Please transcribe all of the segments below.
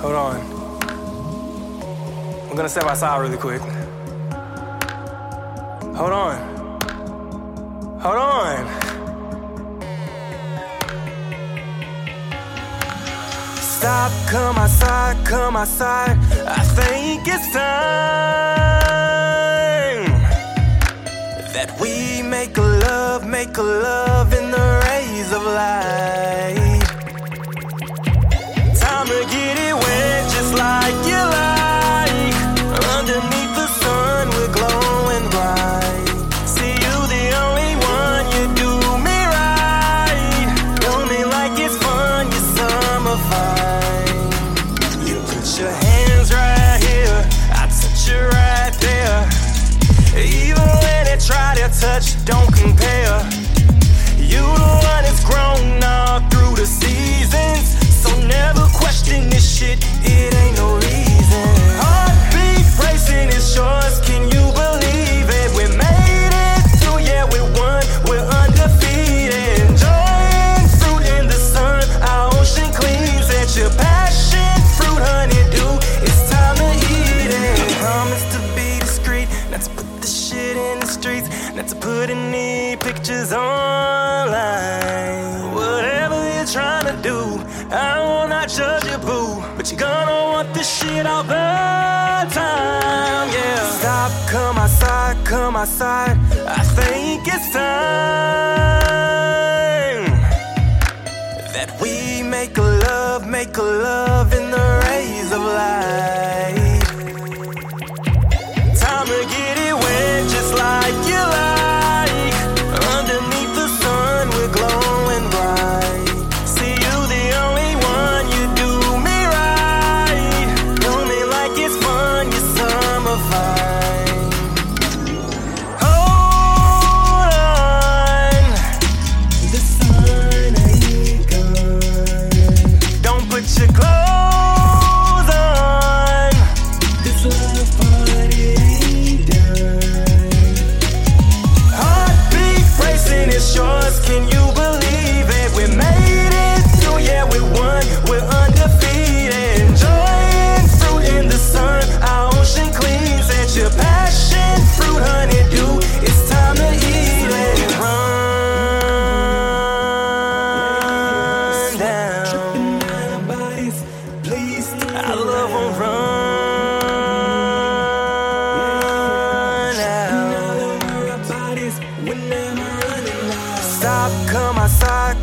Hold on. I'm gonna step outside really quick. Hold on. Hold on. Stop, come outside, come outside. I think it's time that we make a love, make a love in the rays of light. Your hands right here, I touch you right there. Even when they try to touch, don't compare. Not to put any pictures online. Whatever you're trying to do, I will not judge you, boo. But you're gonna want this shit all the time, yeah. Stop, come outside, come outside. I think it's time that we make a love, make a love can you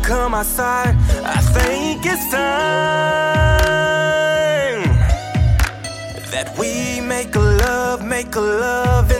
come outside. I think it's time that we make a love, make a love